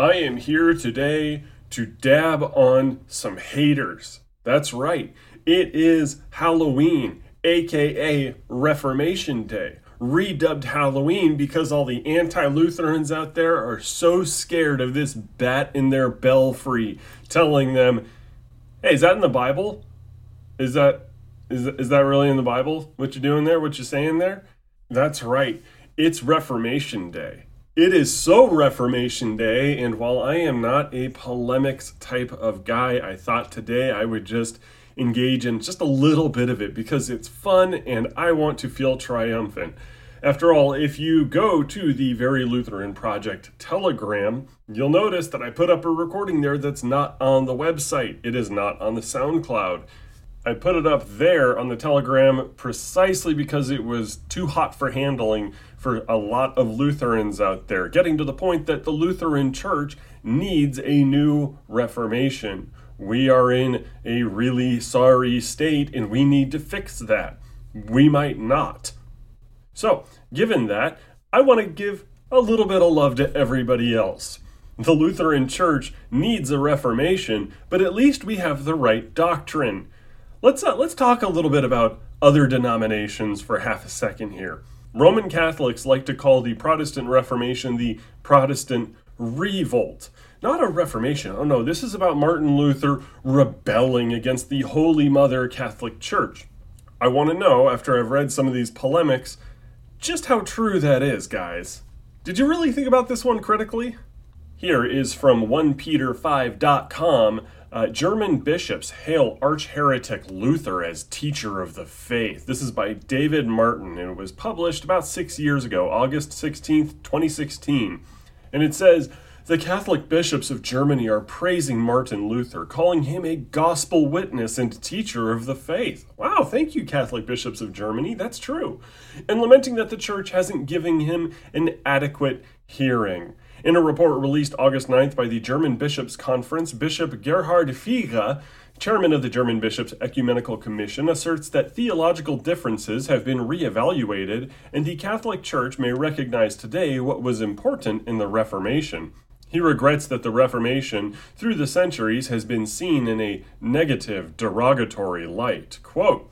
I am here today to dab on some haters. That's right, it is Halloween, aka Reformation Day. Redubbed Halloween because all the anti Lutherans out there are so scared of this bat in their belfry telling them, hey, is that in the Bible? Is that is, is that really in the Bible? What you're doing there? What you're saying there? That's right. It's Reformation Day. It is so Reformation Day, and while I am not a polemics type of guy, I thought today I would just engage in just a little bit of it because it's fun and I want to feel triumphant. After all, if you go to the Very Lutheran Project Telegram, you'll notice that I put up a recording there that's not on the website. It is not on the SoundCloud. I put it up there on the Telegram precisely because it was too hot for handling for a lot of Lutherans out there, getting to the point that the Lutheran Church needs a new reformation. We are in a really sorry state and we need to fix that. We might not. So, given that, I want to give a little bit of love to everybody else. The Lutheran Church needs a reformation, but at least we have the right doctrine. Let's uh, let's talk a little bit about other denominations for half a second here. Roman Catholics like to call the Protestant Reformation the Protestant Revolt. Not a Reformation. Oh no, this is about Martin Luther rebelling against the Holy Mother Catholic Church. I want to know, after I've read some of these polemics, just how true that is, guys. Did you really think about this one critically? Here is from 1peter5.com uh, German bishops hail arch heretic Luther as teacher of the faith. This is by David Martin, and it was published about six years ago, August 16th, 2016. And it says, the Catholic bishops of Germany are praising Martin Luther, calling him a gospel witness and teacher of the faith. Wow, thank you, Catholic bishops of Germany. That's true. And lamenting that the church hasn't given him an adequate hearing. In a report released August 9th by the German Bishops' Conference, Bishop Gerhard Feige, chairman of the German Bishops' Ecumenical Commission, asserts that theological differences have been reevaluated and the Catholic Church may recognize today what was important in the Reformation. He regrets that the Reformation, through the centuries, has been seen in a negative, derogatory light. Quote,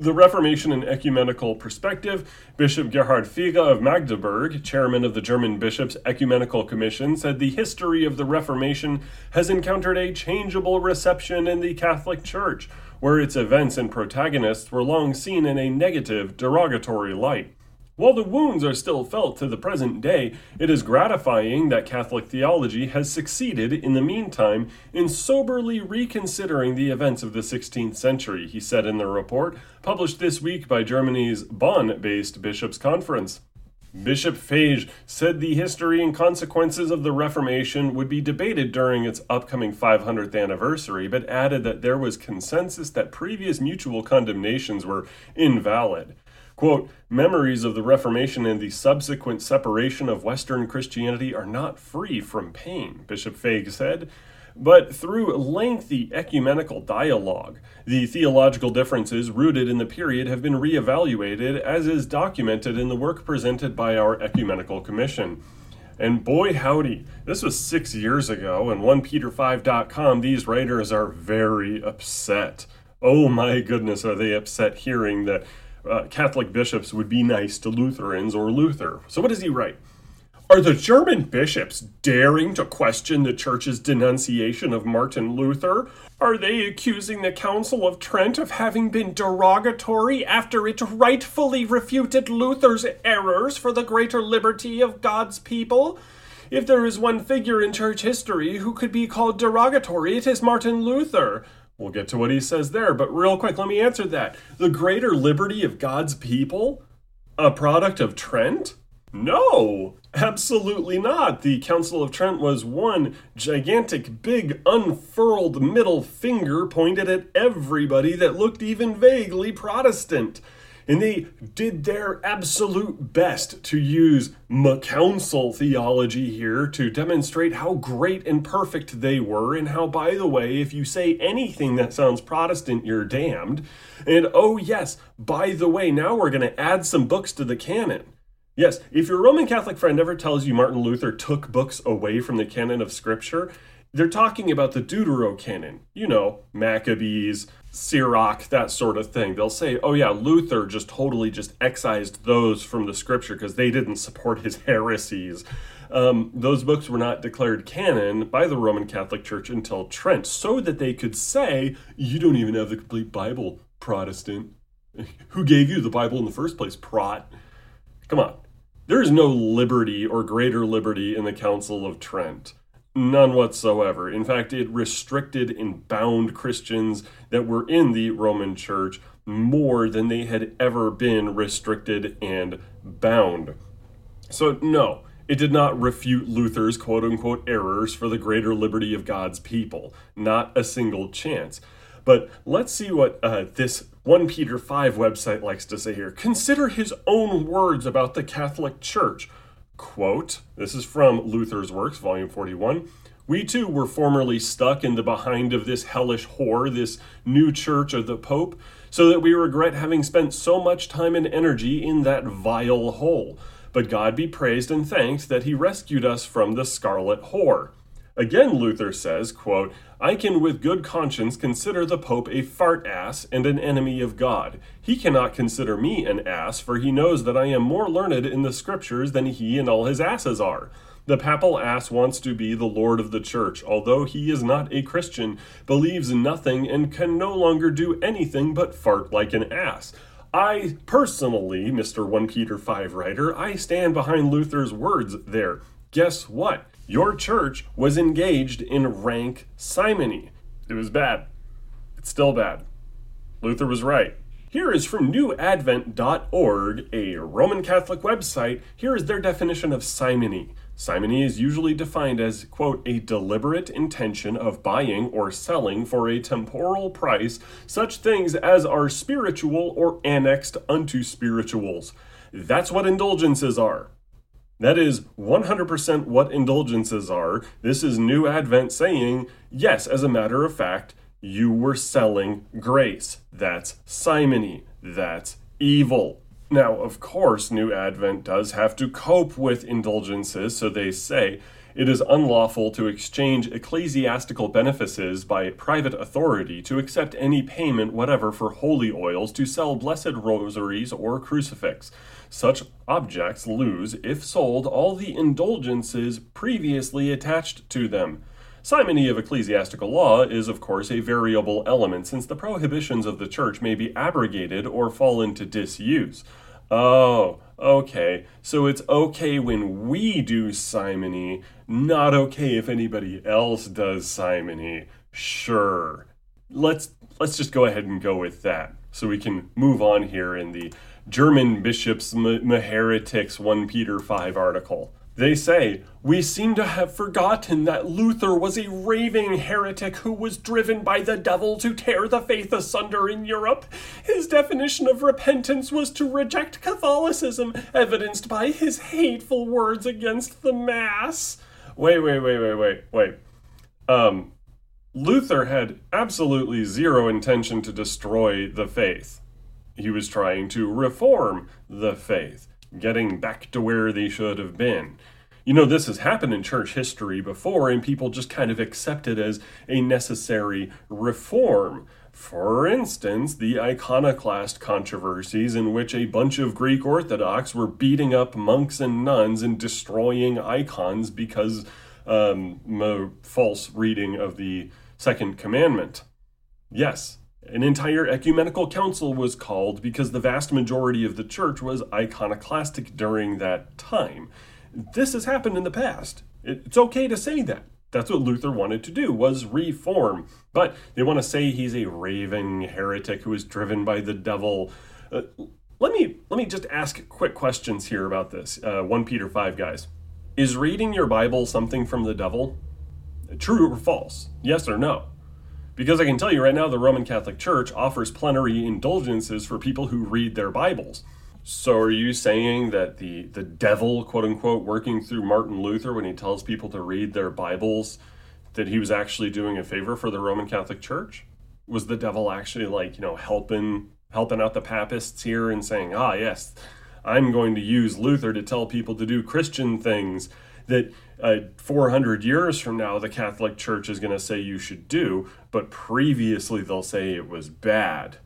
the Reformation and Ecumenical Perspective, Bishop Gerhard Feige of Magdeburg, chairman of the German Bishops' Ecumenical Commission, said the history of the Reformation has encountered a changeable reception in the Catholic Church, where its events and protagonists were long seen in a negative, derogatory light. While the wounds are still felt to the present day, it is gratifying that Catholic theology has succeeded in the meantime in soberly reconsidering the events of the 16th century, he said in the report, published this week by Germany's Bonn based Bishops' Conference. Bishop Feige said the history and consequences of the Reformation would be debated during its upcoming 500th anniversary, but added that there was consensus that previous mutual condemnations were invalid. Quote, memories of the Reformation and the subsequent separation of Western Christianity are not free from pain, Bishop Feige said. But through lengthy ecumenical dialogue, the theological differences rooted in the period have been reevaluated, as is documented in the work presented by our Ecumenical Commission. And boy, howdy, this was six years ago, and 1peter5.com, these writers are very upset. Oh my goodness, are they upset hearing that uh, Catholic bishops would be nice to Lutherans or Luther. So, what does he write? Are the German bishops daring to question the Church's denunciation of Martin Luther? Are they accusing the Council of Trent of having been derogatory after it rightfully refuted Luther's errors for the greater liberty of God's people? If there is one figure in church history who could be called derogatory, it is Martin Luther. We'll get to what he says there, but real quick, let me answer that. The greater liberty of God's people? A product of Trent? No, absolutely not. The Council of Trent was one gigantic, big, unfurled middle finger pointed at everybody that looked even vaguely Protestant and they did their absolute best to use McCouncil theology here to demonstrate how great and perfect they were, and how, by the way, if you say anything that sounds Protestant, you're damned. And oh, yes, by the way, now we're going to add some books to the canon. Yes, if your Roman Catholic friend ever tells you Martin Luther took books away from the canon of Scripture, they're talking about the Deuterocanon, you know, Maccabees, Sirach, that sort of thing. They'll say, oh yeah, Luther just totally just excised those from the scripture because they didn't support his heresies. Um, those books were not declared canon by the Roman Catholic Church until Trent, so that they could say, you don't even have the complete Bible, Protestant. Who gave you the Bible in the first place, Prot? Come on. There is no liberty or greater liberty in the Council of Trent. None whatsoever. In fact, it restricted and bound Christians that were in the Roman Church more than they had ever been restricted and bound. So, no, it did not refute Luther's quote unquote errors for the greater liberty of God's people. Not a single chance. But let's see what uh, this 1 Peter 5 website likes to say here. Consider his own words about the Catholic Church. Quote, this is from Luther's Works, volume 41. We too were formerly stuck in the behind of this hellish whore, this new church of the Pope, so that we regret having spent so much time and energy in that vile hole. But God be praised and thanked that he rescued us from the scarlet whore. Again, Luther says, quote, I can with good conscience consider the Pope a fart ass and an enemy of God. He cannot consider me an ass, for he knows that I am more learned in the scriptures than he and all his asses are. The papal ass wants to be the Lord of the Church, although he is not a Christian, believes nothing, and can no longer do anything but fart like an ass. I personally, Mr. 1 Peter 5 writer, I stand behind Luther's words there. Guess what? Your church was engaged in rank simony. It was bad. It's still bad. Luther was right. Here is from newadvent.org, a Roman Catholic website. Here is their definition of simony. Simony is usually defined as, quote, a deliberate intention of buying or selling for a temporal price such things as are spiritual or annexed unto spirituals. That's what indulgences are. That is 100% what indulgences are. This is New Advent saying, yes, as a matter of fact, you were selling grace. That's simony. That's evil. Now, of course, New Advent does have to cope with indulgences, so they say it is unlawful to exchange ecclesiastical benefices by private authority to accept any payment whatever for holy oils to sell blessed rosaries or crucifix. Such objects lose, if sold, all the indulgences previously attached to them. Simony of ecclesiastical law is, of course, a variable element, since the prohibitions of the church may be abrogated or fall into disuse. Oh, okay. So it's okay when we do simony, not okay if anybody else does simony. Sure. Let's let's just go ahead and go with that so we can move on here in the German bishops Maheretics 1 Peter 5 article. They say, We seem to have forgotten that Luther was a raving heretic who was driven by the devil to tear the faith asunder in Europe. His definition of repentance was to reject Catholicism, evidenced by his hateful words against the Mass. Wait, wait, wait, wait, wait, wait. Um, Luther had absolutely zero intention to destroy the faith. He was trying to reform the faith getting back to where they should have been. You know, this has happened in church history before, and people just kind of accept it as a necessary reform. For instance, the iconoclast controversies, in which a bunch of Greek Orthodox were beating up monks and nuns and destroying icons because um, false reading of the second commandment. Yes, an entire ecumenical council was called because the vast majority of the church was iconoclastic during that time. This has happened in the past. It's okay to say that. That's what Luther wanted to do was reform. But they want to say he's a raving heretic who is driven by the devil. Uh, let me let me just ask quick questions here about this. Uh, 1 Peter 5 guys. Is reading your Bible something from the devil? True or false? Yes or no? Because I can tell you right now, the Roman Catholic Church offers plenary indulgences for people who read their Bibles. So are you saying that the, the devil, quote unquote, working through Martin Luther when he tells people to read their Bibles, that he was actually doing a favor for the Roman Catholic Church? Was the devil actually like, you know, helping helping out the papists here and saying, ah yes, I'm going to use Luther to tell people to do Christian things that uh, 400 years from now the Catholic Church is going to say you should do, but previously they'll say it was bad.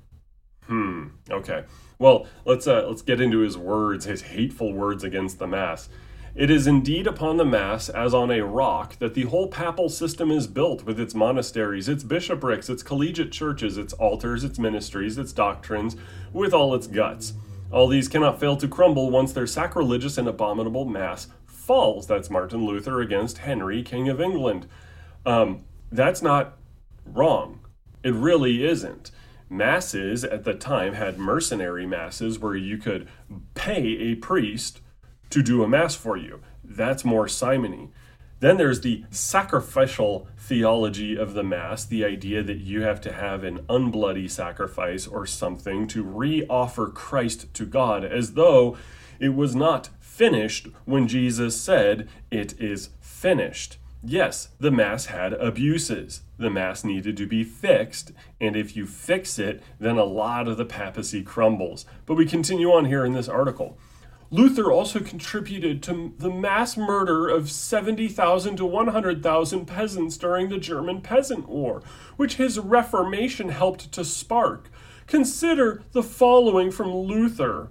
Hmm. Okay. Well, let's uh, let's get into his words, his hateful words against the Mass. It is indeed upon the Mass, as on a rock, that the whole papal system is built with its monasteries, its bishoprics, its collegiate churches, its altars, its ministries, its doctrines, with all its guts. All these cannot fail to crumble once their sacrilegious and abominable Mass falls. That's Martin Luther against Henry, King of England. Um, that's not wrong. It really isn't. Masses at the time had mercenary masses where you could pay a priest to do a mass for you. That's more simony. Then there's the sacrificial theology of the Mass, the idea that you have to have an unbloody sacrifice or something to re offer Christ to God, as though it was not finished when Jesus said, It is finished. Yes, the Mass had abuses. The Mass needed to be fixed, and if you fix it, then a lot of the papacy crumbles. But we continue on here in this article. Luther also contributed to the mass murder of 70,000 to 100,000 peasants during the German Peasant War, which his Reformation helped to spark. Consider the following from Luther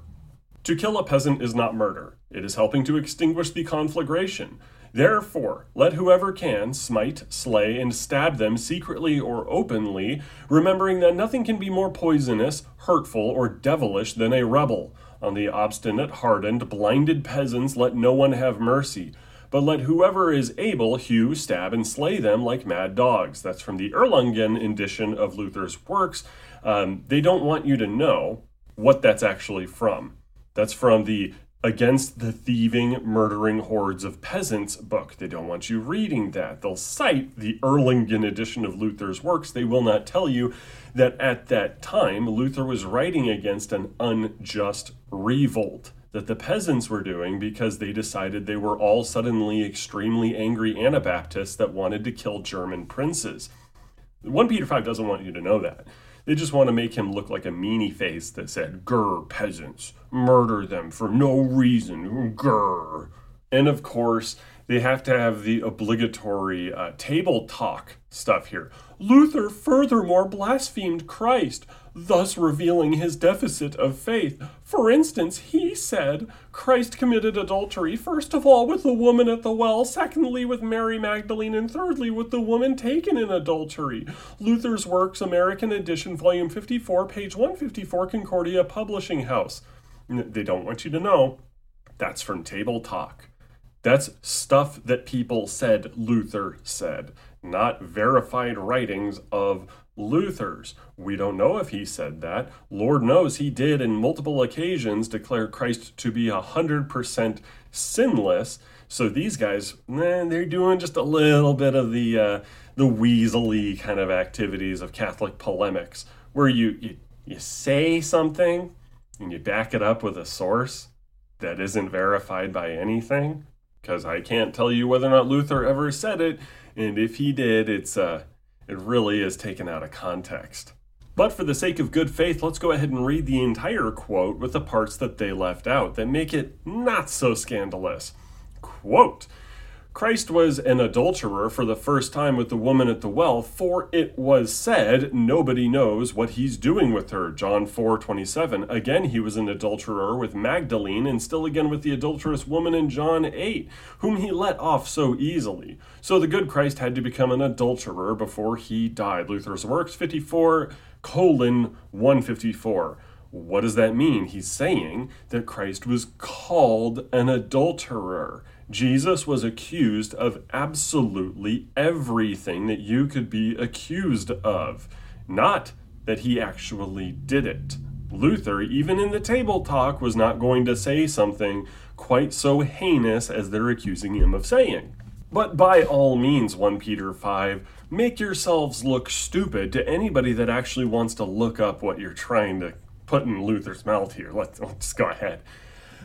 To kill a peasant is not murder. It is helping to extinguish the conflagration. Therefore, let whoever can smite, slay, and stab them secretly or openly, remembering that nothing can be more poisonous, hurtful, or devilish than a rebel. On the obstinate, hardened, blinded peasants let no one have mercy, but let whoever is able hew, stab, and slay them like mad dogs. That's from the Erlangen edition of Luther's works. Um, they don't want you to know what that's actually from. That's from the Against the Thieving, Murdering Hordes of Peasants book. They don't want you reading that. They'll cite the Erlangen edition of Luther's works. They will not tell you that at that time Luther was writing against an unjust revolt that the peasants were doing because they decided they were all suddenly extremely angry Anabaptists that wanted to kill German princes. 1 Peter 5 doesn't want you to know that. They just want to make him look like a meanie face that said, Grr, peasants, murder them for no reason, grr. And of course, they have to have the obligatory uh, table talk stuff here. Luther furthermore blasphemed Christ, thus revealing his deficit of faith. For instance, he said Christ committed adultery, first of all with the woman at the well, secondly with Mary Magdalene, and thirdly with the woman taken in adultery. Luther's Works, American Edition, Volume 54, page 154, Concordia Publishing House. They don't want you to know that's from Table Talk. That's stuff that people said Luther said, not verified writings of Luther's. We don't know if he said that. Lord knows he did in multiple occasions declare Christ to be 100% sinless. So these guys, man, they're doing just a little bit of the uh, the weaselly kind of activities of Catholic polemics, where you, you you say something and you back it up with a source that isn't verified by anything because I can't tell you whether or not Luther ever said it, and if he did, it's uh, it really is taken out of context. But for the sake of good faith, let's go ahead and read the entire quote with the parts that they left out that make it not so scandalous. Quote Christ was an adulterer for the first time with the woman at the well, for it was said, Nobody knows what he's doing with her. John 4 27. Again, he was an adulterer with Magdalene, and still again with the adulterous woman in John 8, whom he let off so easily. So the good Christ had to become an adulterer before he died. Luther's Works 54 colon 154. What does that mean? He's saying that Christ was called an adulterer. Jesus was accused of absolutely everything that you could be accused of, not that he actually did it. Luther, even in the table talk, was not going to say something quite so heinous as they're accusing him of saying. But by all means, 1 Peter 5, make yourselves look stupid to anybody that actually wants to look up what you're trying to put in Luther's mouth here. Let's, let's go ahead.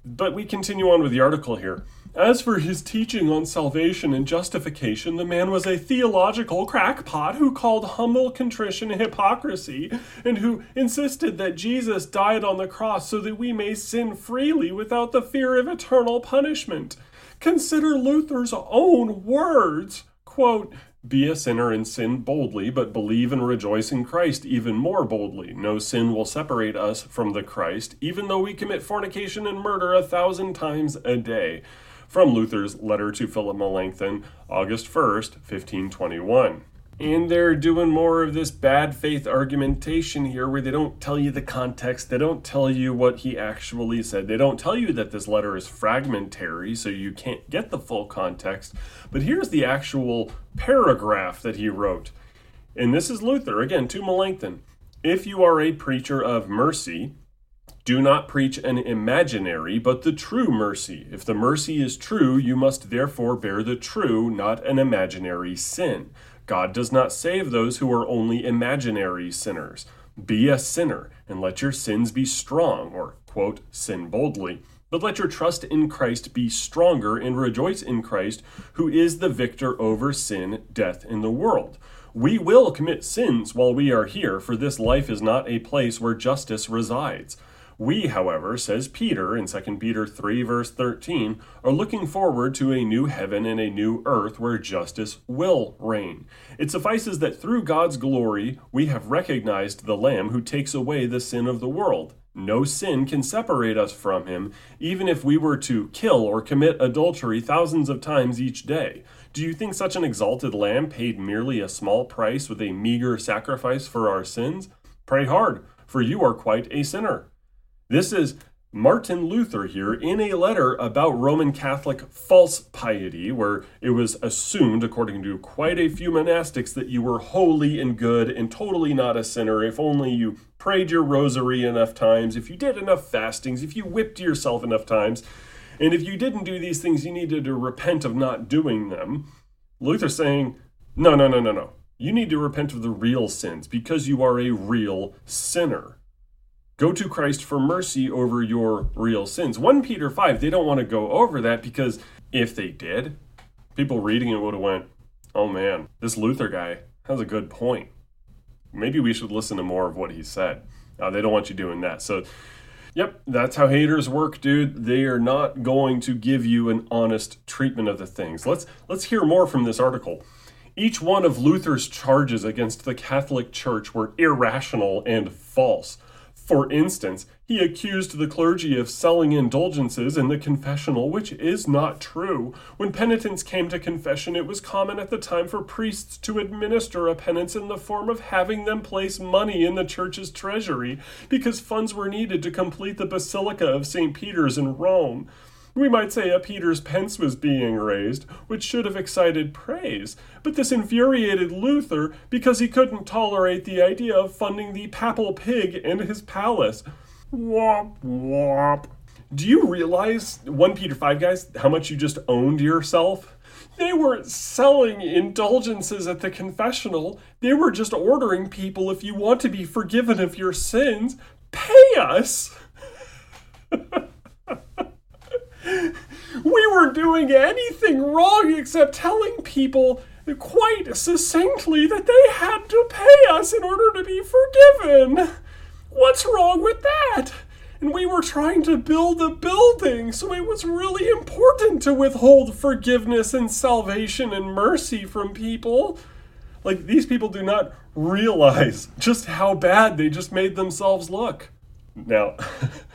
But we continue on with the article here. As for his teaching on salvation and justification, the man was a theological crackpot who called humble contrition hypocrisy and who insisted that Jesus died on the cross so that we may sin freely without the fear of eternal punishment. Consider Luther's own words. Quote, be a sinner and sin boldly, but believe and rejoice in Christ even more boldly. No sin will separate us from the Christ, even though we commit fornication and murder a thousand times a day. From Luther's letter to Philip Melanchthon, August 1st, 1521. And they're doing more of this bad faith argumentation here where they don't tell you the context. They don't tell you what he actually said. They don't tell you that this letter is fragmentary, so you can't get the full context. But here's the actual paragraph that he wrote. And this is Luther, again, to Melanchthon. If you are a preacher of mercy, do not preach an imaginary, but the true mercy. If the mercy is true, you must therefore bear the true, not an imaginary sin. God does not save those who are only imaginary sinners. Be a sinner, and let your sins be strong, or, quote, sin boldly. But let your trust in Christ be stronger, and rejoice in Christ, who is the victor over sin, death, in the world. We will commit sins while we are here, for this life is not a place where justice resides. We, however, says Peter in 2 Peter 3, verse 13, are looking forward to a new heaven and a new earth where justice will reign. It suffices that through God's glory we have recognized the Lamb who takes away the sin of the world. No sin can separate us from him, even if we were to kill or commit adultery thousands of times each day. Do you think such an exalted lamb paid merely a small price with a meager sacrifice for our sins? Pray hard, for you are quite a sinner. This is Martin Luther here in a letter about Roman Catholic false piety, where it was assumed, according to quite a few monastics, that you were holy and good and totally not a sinner if only you prayed your rosary enough times, if you did enough fastings, if you whipped yourself enough times, and if you didn't do these things, you needed to repent of not doing them. Luther saying, no, no, no, no, no. You need to repent of the real sins because you are a real sinner. Go to Christ for mercy over your real sins. 1 Peter 5, they don't want to go over that because if they did, people reading it would have went, oh man, this Luther guy has a good point. Maybe we should listen to more of what he said. Uh, they don't want you doing that. So, yep, that's how haters work, dude. They are not going to give you an honest treatment of the things. Let's let's hear more from this article. Each one of Luther's charges against the Catholic Church were irrational and false. For instance, he accused the clergy of selling indulgences in the confessional, which is not true. When penitents came to confession, it was common at the time for priests to administer a penance in the form of having them place money in the church's treasury, because funds were needed to complete the Basilica of St. Peter's in Rome. We might say a Peter's pence was being raised, which should have excited praise, but this infuriated Luther because he couldn't tolerate the idea of funding the papal pig and his palace. Womp womp. Do you realize, 1 Peter 5 guys, how much you just owned yourself? They weren't selling indulgences at the confessional. They were just ordering people if you want to be forgiven of your sins, pay us. we were doing anything wrong except telling people quite succinctly that they had to pay us in order to be forgiven. What's wrong with that? And we were trying to build a building, so it was really important to withhold forgiveness and salvation and mercy from people. Like, these people do not realize just how bad they just made themselves look. Now,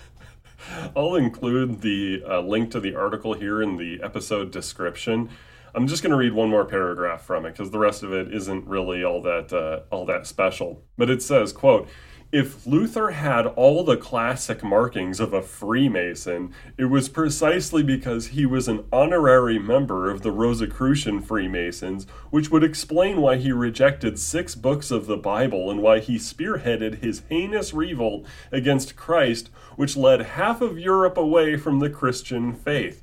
I'll include the uh, link to the article here in the episode description. I'm just going to read one more paragraph from it because the rest of it isn't really all that uh, all that special. But it says, "quote." If Luther had all the classic markings of a Freemason, it was precisely because he was an honorary member of the Rosicrucian Freemasons, which would explain why he rejected six books of the Bible and why he spearheaded his heinous revolt against Christ, which led half of Europe away from the Christian faith.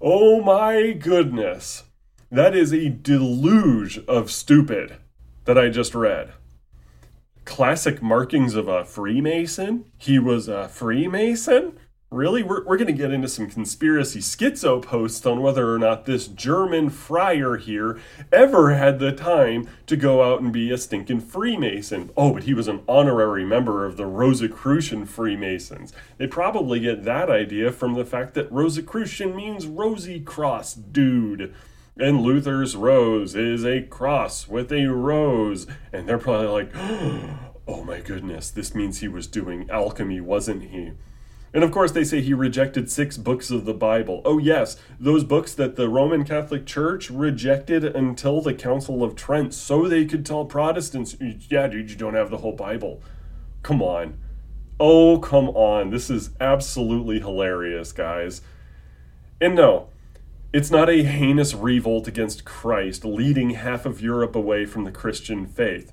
Oh my goodness! That is a deluge of stupid that I just read classic markings of a Freemason. He was a Freemason? Really? We're, we're going to get into some conspiracy schizo posts on whether or not this German friar here ever had the time to go out and be a stinking Freemason. Oh, but he was an honorary member of the Rosicrucian Freemasons. They probably get that idea from the fact that Rosicrucian means rosy cross dude. And Luther's rose is a cross with a rose. And they're probably like, oh my goodness, this means he was doing alchemy, wasn't he? And of course, they say he rejected six books of the Bible. Oh, yes, those books that the Roman Catholic Church rejected until the Council of Trent so they could tell Protestants, yeah, dude, you don't have the whole Bible. Come on. Oh, come on. This is absolutely hilarious, guys. And no, it's not a heinous revolt against Christ leading half of Europe away from the Christian faith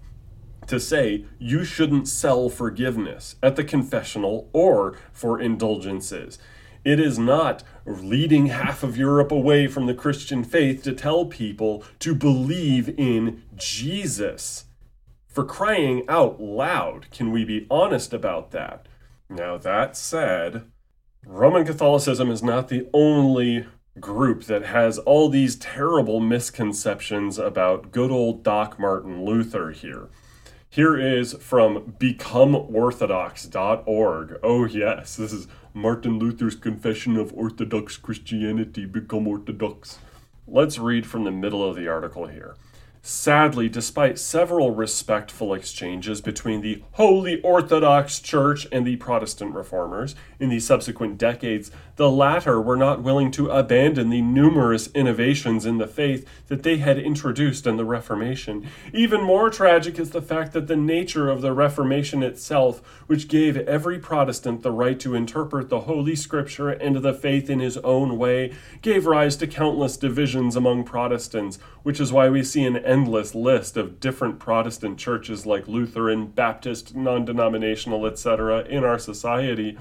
to say you shouldn't sell forgiveness at the confessional or for indulgences. It is not leading half of Europe away from the Christian faith to tell people to believe in Jesus. For crying out loud, can we be honest about that? Now, that said, Roman Catholicism is not the only group that has all these terrible misconceptions about good old Doc Martin Luther here. Here is from becomeorthodox.org. Oh, yes, this is Martin Luther's Confession of Orthodox Christianity. Become Orthodox. Let's read from the middle of the article here. Sadly, despite several respectful exchanges between the Holy Orthodox Church and the Protestant reformers in the subsequent decades, the latter were not willing to abandon the numerous innovations in the faith that they had introduced in the Reformation. Even more tragic is the fact that the nature of the Reformation itself, which gave every Protestant the right to interpret the Holy Scripture and the faith in his own way, gave rise to countless divisions among Protestants, which is why we see an endless list of different Protestant churches like Lutheran, Baptist, non denominational, etc., in our society.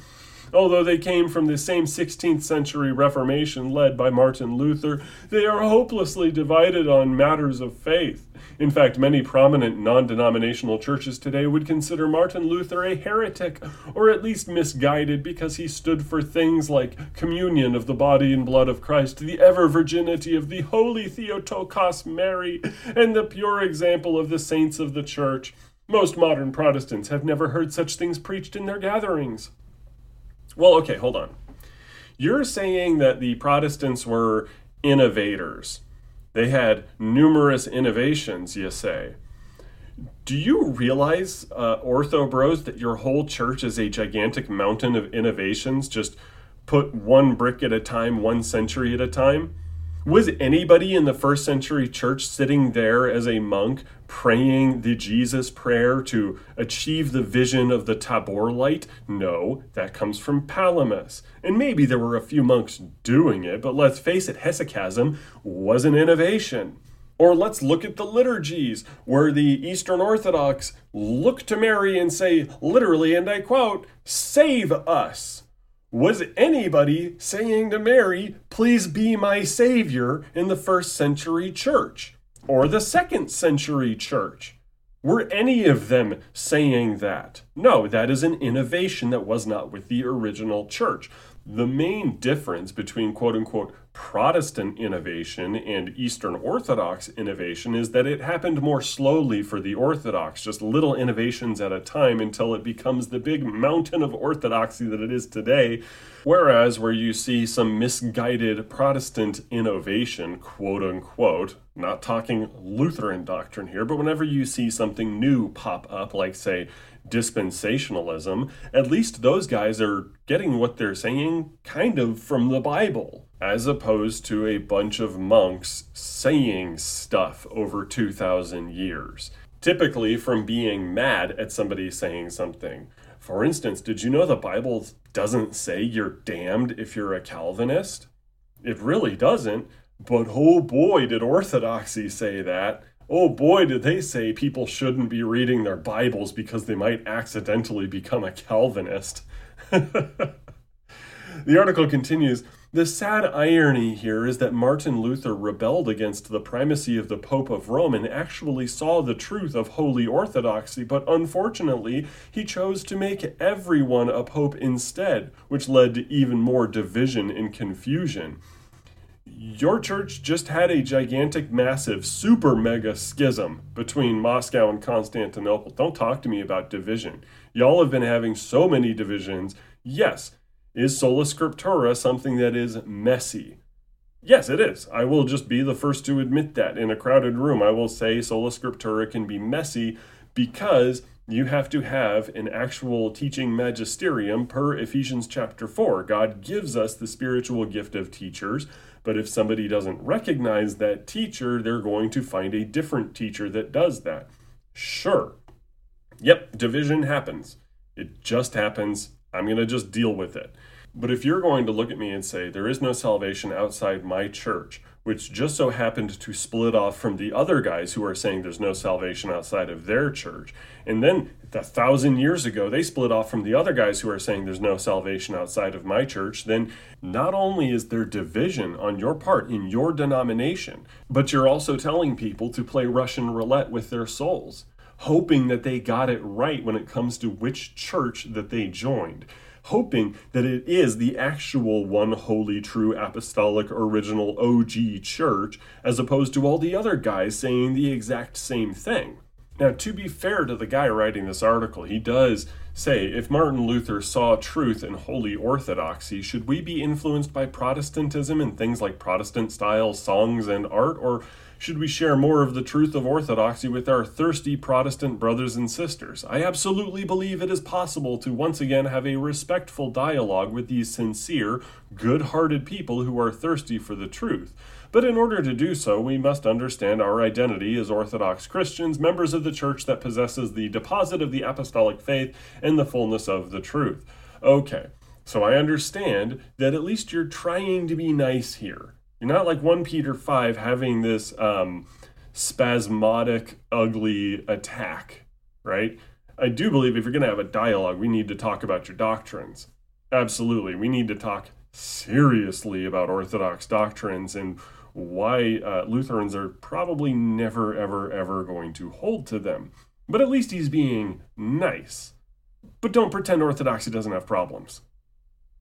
Although they came from the same 16th century Reformation led by Martin Luther, they are hopelessly divided on matters of faith. In fact, many prominent non denominational churches today would consider Martin Luther a heretic, or at least misguided, because he stood for things like communion of the body and blood of Christ, the ever virginity of the holy Theotokos Mary, and the pure example of the saints of the church. Most modern Protestants have never heard such things preached in their gatherings. Well, okay, hold on. You're saying that the Protestants were innovators. They had numerous innovations, you say. Do you realize, uh, Ortho Bros, that your whole church is a gigantic mountain of innovations, just put one brick at a time, one century at a time? Was anybody in the first century church sitting there as a monk praying the Jesus prayer to achieve the vision of the Tabor light? No, that comes from Palamas. And maybe there were a few monks doing it, but let's face it, hesychasm was an innovation. Or let's look at the liturgies, where the Eastern Orthodox look to Mary and say, literally, and I quote, save us. Was anybody saying to Mary, Please be my Savior in the first century church or the second century church? Were any of them saying that? No, that is an innovation that was not with the original church. The main difference between quote unquote Protestant innovation and Eastern Orthodox innovation is that it happened more slowly for the Orthodox, just little innovations at a time until it becomes the big mountain of orthodoxy that it is today. Whereas, where you see some misguided Protestant innovation, quote unquote, not talking Lutheran doctrine here, but whenever you see something new pop up, like, say, dispensationalism, at least those guys are getting what they're saying kind of from the Bible, as opposed to a bunch of monks saying stuff over 2,000 years. Typically, from being mad at somebody saying something. For instance, did you know the Bible doesn't say you're damned if you're a Calvinist? It really doesn't, but oh boy, did Orthodoxy say that oh boy, did they say people shouldn't be reading their Bibles because they might accidentally become a Calvinist. the article continues The sad irony here is that Martin Luther rebelled against the primacy of the Pope of Rome and actually saw the truth of holy orthodoxy, but unfortunately, he chose to make everyone a pope instead, which led to even more division and confusion. Your church just had a gigantic, massive, super mega schism between Moscow and Constantinople. Don't talk to me about division. Y'all have been having so many divisions. Yes, is sola scriptura something that is messy? Yes, it is. I will just be the first to admit that. In a crowded room, I will say sola scriptura can be messy because you have to have an actual teaching magisterium per Ephesians chapter 4. God gives us the spiritual gift of teachers, but if somebody doesn't recognize that teacher, they're going to find a different teacher that does that. Sure. Yep, division happens. It just happens. I'm going to just deal with it. But if you're going to look at me and say, there is no salvation outside my church, which just so happened to split off from the other guys who are saying there's no salvation outside of their church, and then a thousand years ago they split off from the other guys who are saying there's no salvation outside of my church, then not only is there division on your part in your denomination, but you're also telling people to play Russian roulette with their souls hoping that they got it right when it comes to which church that they joined, hoping that it is the actual one holy, true, apostolic, original OG church, as opposed to all the other guys saying the exact same thing. Now, to be fair to the guy writing this article, he does say if Martin Luther saw truth in holy orthodoxy, should we be influenced by Protestantism and things like Protestant style songs and art, or should we share more of the truth of orthodoxy with our thirsty Protestant brothers and sisters? I absolutely believe it is possible to once again have a respectful dialogue with these sincere, good hearted people who are thirsty for the truth. But in order to do so, we must understand our identity as Orthodox Christians, members of the church that possesses the deposit of the apostolic faith and the fullness of the truth. Okay, so I understand that at least you're trying to be nice here. You're not like 1 Peter 5 having this um, spasmodic, ugly attack, right? I do believe if you're going to have a dialogue, we need to talk about your doctrines. Absolutely. We need to talk seriously about Orthodox doctrines and why uh, Lutherans are probably never, ever, ever going to hold to them. But at least he's being nice. But don't pretend Orthodoxy doesn't have problems.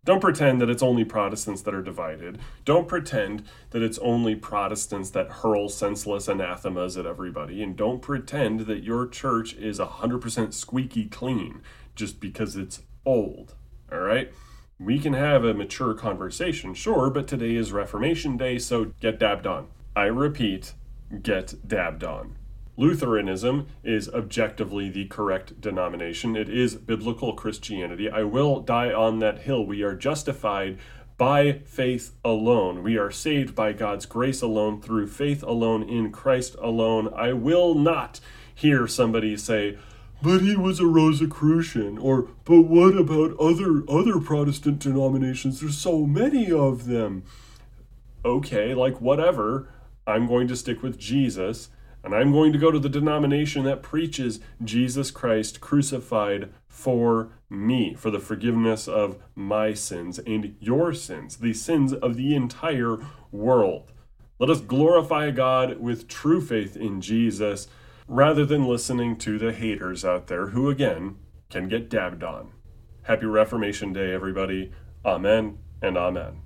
Don't pretend that it's only Protestants that are divided. Don't pretend that it's only Protestants that hurl senseless anathemas at everybody. And don't pretend that your church is 100% squeaky clean just because it's old. All right? We can have a mature conversation, sure, but today is Reformation Day, so get dabbed on. I repeat, get dabbed on. Lutheranism is objectively the correct denomination. It is biblical Christianity. I will die on that hill. We are justified by faith alone. We are saved by God's grace alone, through faith alone, in Christ alone. I will not hear somebody say, but he was a Rosicrucian, or but what about other other Protestant denominations? There's so many of them. Okay, like whatever. I'm going to stick with Jesus and I'm going to go to the denomination that preaches Jesus Christ crucified for me, for the forgiveness of my sins and your sins, the sins of the entire world. Let us glorify God with true faith in Jesus rather than listening to the haters out there who, again, can get dabbed on. Happy Reformation Day, everybody. Amen and amen.